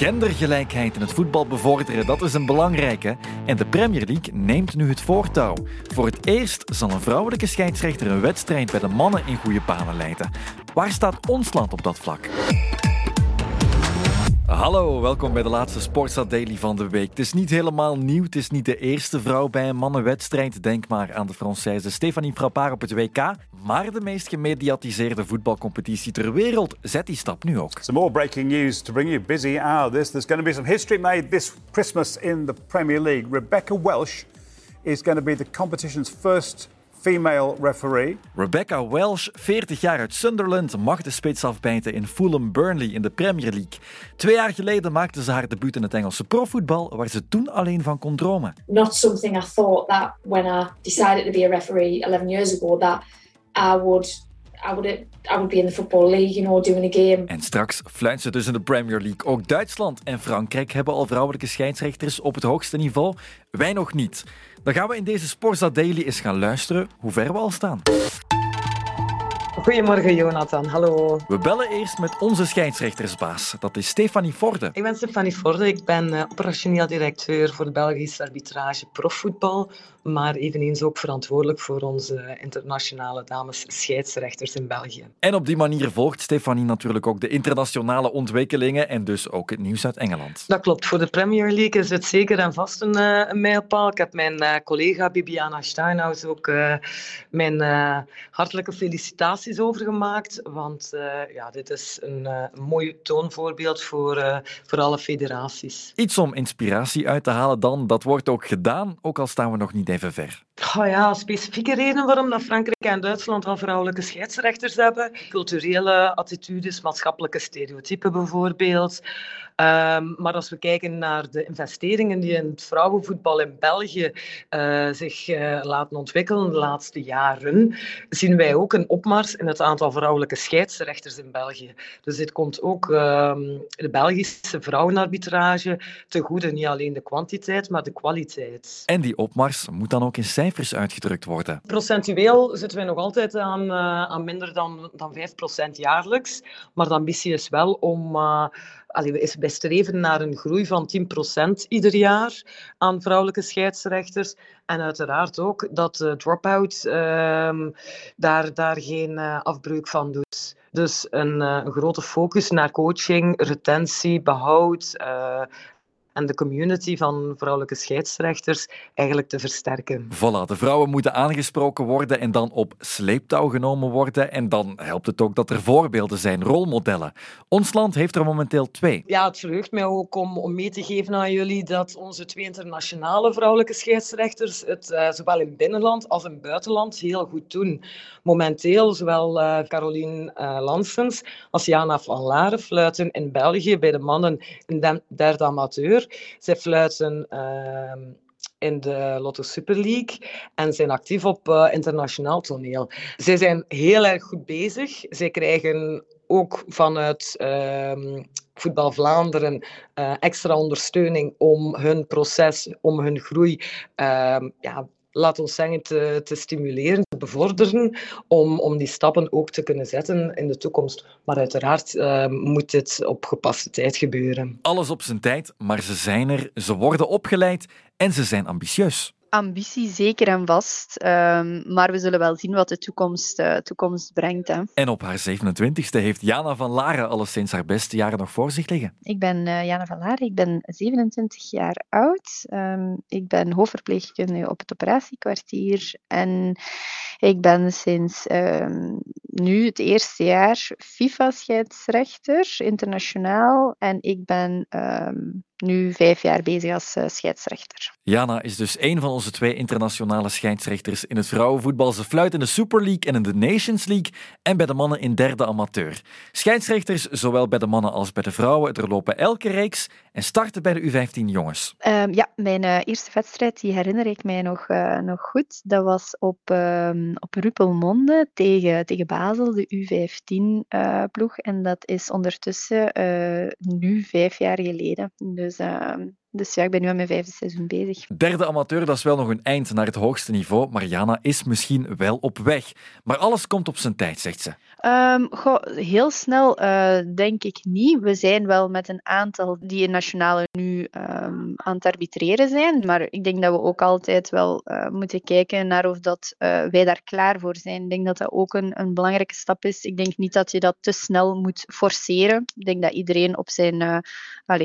Gendergelijkheid in het voetbal bevorderen, dat is een belangrijke. En de Premier League neemt nu het voortouw. Voor het eerst zal een vrouwelijke scheidsrechter een wedstrijd bij de mannen in goede banen leiden. Waar staat ons land op dat vlak? Hallo, welkom bij de laatste Sportstad Daily van de week. Het is niet helemaal nieuw, het is niet de eerste vrouw bij een mannenwedstrijd. Denk maar aan de Française Stéphanie Frappard op het WK. Maar de meest gemediatiseerde voetbalcompetitie ter wereld zet die stap nu ook. Some more breaking news to bring you. Busy hour this. There's going to be some history made this Christmas in the Premier League. Rebecca Welsh is going to be the competition's first female referee. Rebecca Welsh, 40 jaar uit Sunderland, mag de spits afbijten in Fulham Burnley in de Premier League. Twee jaar geleden maakte ze haar debuut in het Engelse profvoetbal, waar ze toen alleen van kon dromen. Not something I thought that when I decided to be a referee 11 years ago that I would I would I would be in the football league, you know, doing a game. En straks fluit ze dus in de Premier League. Ook Duitsland en Frankrijk hebben al vrouwelijke scheidsrechters op het hoogste niveau. Wij nog niet. Dan gaan we in deze Sportsa Daily eens gaan luisteren hoe ver we al staan. Goedemorgen Jonathan, hallo. We bellen eerst met onze scheidsrechtersbaas. Dat is Stefanie Forde. Ik ben Stefanie Forde, ik ben uh, operationeel directeur voor Belgisch arbitrage profvoetbal, maar eveneens ook verantwoordelijk voor onze internationale dames scheidsrechters in België. En op die manier volgt Stefanie natuurlijk ook de internationale ontwikkelingen en dus ook het nieuws uit Engeland. Dat klopt, voor de Premier League is het zeker en vast een, uh, een mijlpaal. Ik heb mijn uh, collega Bibiana Steinhaus ook mijn hartelijke felicitaties over gemaakt, want ja, dit is een mooi toonvoorbeeld voor, voor alle federaties. Iets om inspiratie uit te halen dan, dat wordt ook gedaan, ook al staan we nog niet even ver. Oh ja, specifieke reden waarom dat Frankrijk en Duitsland al vrouwelijke scheidsrechters hebben. Culturele attitudes, maatschappelijke stereotypen bijvoorbeeld. Um, maar als we kijken naar de investeringen die in het vrouwenvoetbal in België uh, zich uh, laten ontwikkelen de laatste jaren, zien wij ook een opmars in het aantal vrouwelijke scheidsrechters in België. Dus dit komt ook um, de Belgische vrouwenarbitrage te goede. Niet alleen de kwantiteit, maar de kwaliteit. En die opmars moet dan ook in cijfers uitgedrukt worden. Procentueel zitten wij nog altijd aan, uh, aan minder dan, dan 5% jaarlijks. Maar de ambitie is wel om allee, we streven naar een groei van 10% ieder jaar aan vrouwelijke scheidsrechters. En uiteraard ook dat de drop-out uh, daar, daar geen uh, afbreuk van doet. Dus een, uh, grote focus naar coaching, retentie, behoud, uh, en de community van vrouwelijke scheidsrechters eigenlijk te versterken. Voilà, de vrouwen moeten aangesproken worden en dan op sleeptouw genomen worden. En dan helpt het ook dat er voorbeelden zijn, rolmodellen. Ons land heeft er momenteel twee. Ja, het verheugt mij ook om, om mee te geven aan jullie dat onze twee internationale vrouwelijke scheidsrechters het uh, zowel in binnenland als in buitenland heel goed doen. Momenteel zowel uh, Caroline uh, Lansens als Jana van Laren fluiten in België bij de mannen in de derde amateur. Zij fluiten uh, in de Lotto Super League en zijn actief op uh, internationaal toneel. Zij zijn heel erg goed bezig. Zij krijgen ook vanuit uh, Voetbal Vlaanderen uh, extra ondersteuning om hun proces, om hun groei ehm, ja, laat ons zeggen, te, te stimuleren, te bevorderen, om, om die stappen ook te kunnen zetten in de toekomst. Maar uiteraard uh, moet dit op gepaste tijd gebeuren. Alles op zijn tijd, maar ze zijn er, ze worden opgeleid en ze zijn ambitieus ambitie zeker en vast. Um, maar we zullen wel zien wat de toekomst, uh, toekomst brengt. Hè. En op haar 27e heeft Jana van Laren alleszins haar beste jaren nog voor zich liggen. Ik ben uh, Jana van Laren, ik ben 27 jaar oud. Um, ik ben hoofdverpleegkundige op het operatiekwartier. En ik ben sinds um, nu het eerste jaar FIFA-scheidsrechter, internationaal. En ik ben nu vijf jaar bezig als uh, scheidsrechter. Jana is dus een van onze twee internationale scheidsrechters in het vrouwenvoetbal. Ze fluit in de Super League en in de Nations League en bij de mannen in derde amateur. Scheidsrechters, zowel bij de mannen als bij de vrouwen, er lopen elke reeks en starten bij de U15 jongens. Um, ja, mijn uh, eerste wedstrijd die herinner ik mij nog, uh, nog goed. Dat was op, um, op Ruppelmonde tegen, tegen Basel, de U15-ploeg. en dat is ondertussen nu vijf jaar geleden. Dus dus uh, Dus ja, ik ben nu aan mijn vijfde seizoen bezig. Derde amateur, dat is wel nog een eind naar het hoogste niveau. Mariana is misschien wel op weg. Maar alles komt op zijn tijd, zegt ze. Um, goh, heel snel uh, denk ik niet. We zijn wel met een aantal die in nationale nu um, aan het arbitreren zijn. Maar ik denk dat we ook altijd wel uh, moeten kijken naar of dat, uh, wij daar klaar voor zijn. Ik denk dat dat ook een, een, belangrijke stap is. Ik denk niet dat je dat te snel moet forceren. Ik denk dat iedereen op zijn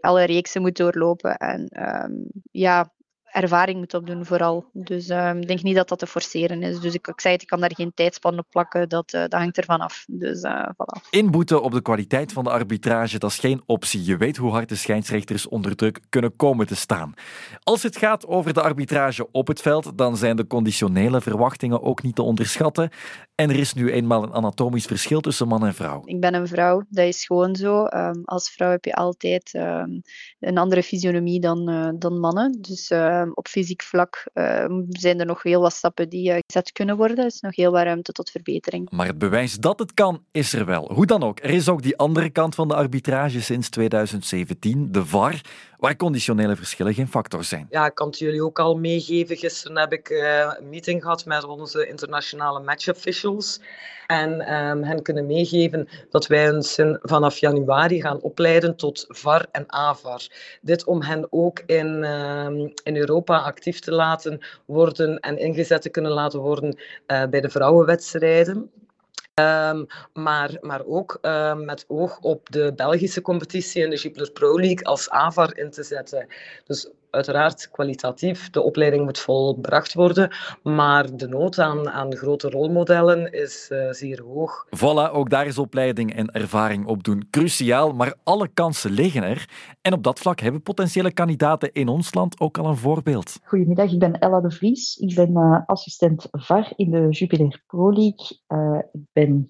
alle reeksen moet doorlopen. En um, ja, ervaring moet opdoen vooral. Dus ehm, ik denk niet dat dat te forceren is. Dus ik, ik zei het, ik kan daar geen tijdspan op plakken, dat, uh, dat hangt ervan af. Dus uh, voilà. Inboeten op de kwaliteit van de arbitrage, dat is geen optie. Je weet hoe hard de scheidsrechters onder druk kunnen komen te staan. Als het gaat over de arbitrage op het veld, dan zijn de conditionele verwachtingen ook niet te onderschatten. En er is nu eenmaal een anatomisch verschil tussen man en vrouw. Ik ben een vrouw, dat is gewoon zo. Um, als vrouw heb je altijd um, een andere fysionomie dan, uh, dan mannen. Dus uh, op fysiek vlak uh, zijn er nog heel wat stappen die uh, gezet kunnen worden. Er is nog heel wat ruimte tot verbetering. Maar het bewijs dat het kan, is er wel. Hoe dan ook, er is ook die andere kant van de arbitrage sinds 2017, de VAR waar conditionele verschillen geen factor zijn. Ja, ik kan het jullie ook al meegeven. Gisteren heb ik uh, een meeting gehad met onze internationale match officials. En um, hen kunnen meegeven dat wij ons vanaf januari gaan opleiden tot VAR en AVAR. Dit om hen ook in, um, in Europa actief te laten worden en ingezet te kunnen laten worden uh, bij de vrouwenwedstrijden. Um, maar, maar ook um, met oog op de Belgische competitie en de Jupiler Pro League als AVAR in te zetten. Dus uiteraard kwalitatief, de opleiding moet volbracht worden, maar de nood aan, aan grote rolmodellen is uh, zeer hoog. Voilà, ook daar is opleiding en ervaring op doen cruciaal, maar alle kansen liggen er. En op dat vlak hebben potentiële kandidaten in ons land ook al een voorbeeld. Goedemiddag, ik ben Ella de Vries. Ik ben uh, assistent VAR in de Jupiler Pro League. Uh, ik ben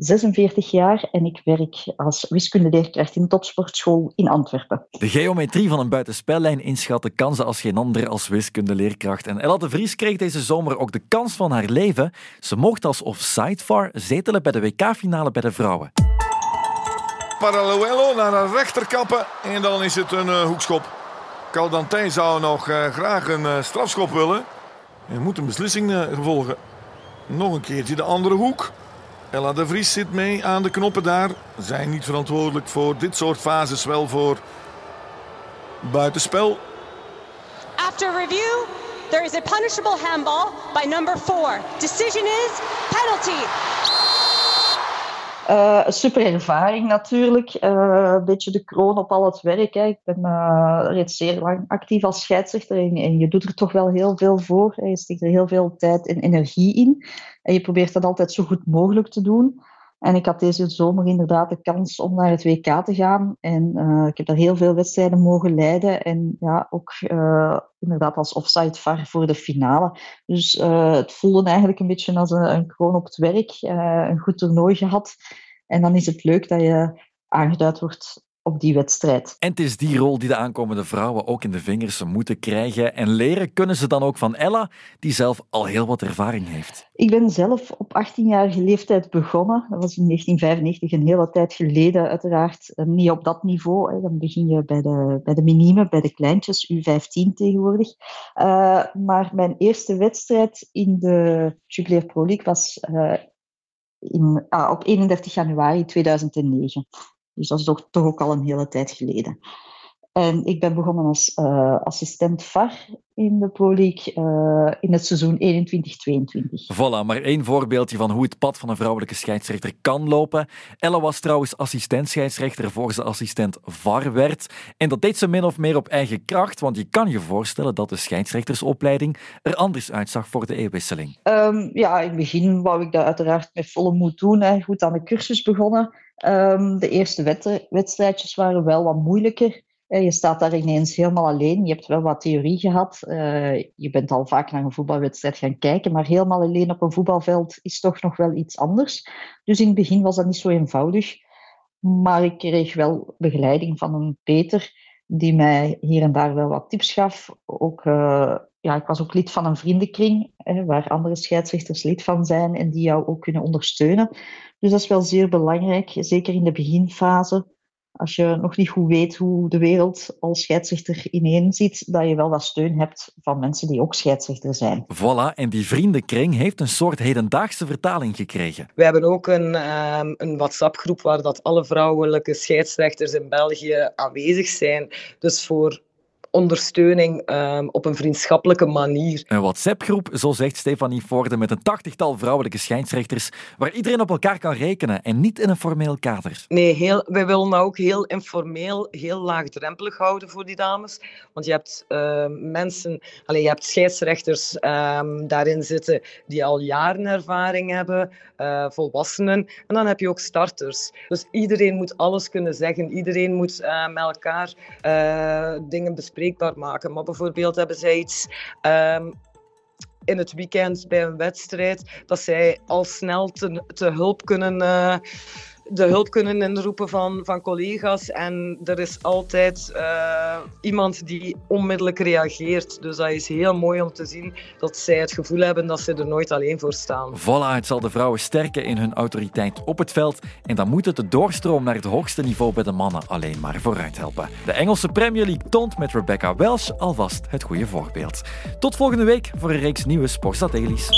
46 jaar en ik werk als wiskundeleerkracht in de topsportschool in Antwerpen. De geometrie van een buitenspellijn inschatten kan ze als geen ander als wiskundeleerkracht. En Ella de Vries kreeg deze zomer ook de kans van haar leven. Ze mocht als offside-var zetelen bij de WK-finale bij de vrouwen. Parallelo naar de rechterkappen en dan is het een uh, hoekschop. Caldantijn zou nog uh, graag een uh, strafschop willen. Er moet een beslissing volgen. Nog een keertje de andere hoek. Ella de Vries zit mee aan de knoppen daar. Zijn niet verantwoordelijk voor dit soort fases, wel voor buitenspel. After review, there is a punishable handball by number 4. Decision is penalty. Uh, super ervaring natuurlijk. Uh, een beetje de kroon op al het werk. Hè. Ik ben uh, reeds zeer lang actief als scheidsrechter en, en, je doet er toch wel heel veel voor. Je steekt er heel veel tijd en energie in. En je probeert dat altijd zo goed mogelijk te doen. En ik had deze zomer inderdaad de kans om naar het WK te gaan. En uh, ik heb daar heel veel wedstrijden mogen leiden. En ja, ook uh, inderdaad als offside var voor de finale. Dus uh, het voelde eigenlijk een beetje als een, een kroon op het werk. een goed toernooi gehad. En dan is het leuk dat je aangeduid wordt op die wedstrijd. En het is die rol die de aankomende vrouwen ook in de vingers moeten krijgen. En leren kunnen ze dan ook van Ella, die zelf al heel wat ervaring heeft. Ik ben zelf op 18-jarige leeftijd begonnen. Dat was in 1995, een hele tijd geleden uiteraard. Niet op dat niveau. Dan begin je bij de, bij de minimen, bij de kleintjes, U15 tegenwoordig. Uh, maar mijn eerste wedstrijd in de Jubileer Pro League was uh, in, ah, op 31 januari 2009. Dus dat is toch, toch ook al een hele tijd geleden. En ik ben begonnen als uh, assistent VAR in de Pro League uh, in het seizoen 21-22. Voilà, maar één voorbeeldje van hoe het pad van een vrouwelijke scheidsrechter kan lopen. Ella was trouwens assistent scheidsrechter voor ze assistent VAR werd. En dat deed ze min of meer op eigen kracht, want je kan je voorstellen dat de scheidsrechtersopleiding er anders uitzag voor de eeuwwisseling. Um, ja, in het begin wou ik dat uiteraard met volle moed doen. Hè. Goed aan de cursus begonnen. Um, de eerste wedstrijdjes waren wel wat moeilijker. Je staat daar ineens helemaal alleen. Je hebt wel wat theorie gehad. Uh, je bent al vaak naar een voetbalwedstrijd gaan kijken, maar helemaal alleen op een voetbalveld is toch nog wel iets anders. Dus in het begin was dat niet zo eenvoudig. Maar ik kreeg wel begeleiding van een Peter, die mij hier en daar wel wat tips gaf. Ook, uh, ja, ik was ook lid van een vriendenkring, hè, waar andere scheidsrechters lid van zijn en die jou ook kunnen ondersteunen. Dus dat is wel zeer belangrijk, zeker in de beginfase als je nog niet goed weet hoe de wereld als scheidsrechter ineen ziet, dat je wel wat steun hebt van mensen die ook scheidsrechter zijn. Voilà, en die vriendenkring heeft een soort hedendaagse vertaling gekregen. We hebben ook een, um, een WhatsApp-groep waar dat alle vrouwelijke scheidsrechters in België aanwezig zijn. Dus voor ondersteuning um, op een vriendschappelijke manier. Een WhatsApp-groep, zo zegt Stefanie Voorde, met een tachtigtal vrouwelijke scheidsrechters, waar iedereen op elkaar kan rekenen en niet in een formeel kader. Nee, heel, wij willen dat ook heel informeel, heel laagdrempelig houden voor die dames. Want je hebt uh, mensen, allez, je hebt scheidsrechters um, daarin zitten die al jaren ervaring hebben, uh, volwassenen. En dan heb je ook starters. Dus iedereen moet alles kunnen zeggen. Iedereen moet uh, met elkaar uh, dingen bespreekbaar maken. Maar bijvoorbeeld hebben zij iets. Um, in het weekend bij een wedstrijd, dat zij al snel te, te hulp kunnen uh, de hulp kunnen inroepen van, van collega's. En er is altijd uh, iemand die onmiddellijk reageert. Dus dat is heel mooi om te zien dat zij het gevoel hebben dat ze er nooit alleen voor staan. Voilà, het zal de vrouwen sterken in hun autoriteit op het veld. En dan moet het de doorstroom naar het hoogste niveau bij de mannen alleen maar vooruit helpen. De Engelse Premier League toont met Rebecca Welsh alvast het goede voorbeeld. Tot volgende week voor een reeks nieuwe Sportstad Dailies.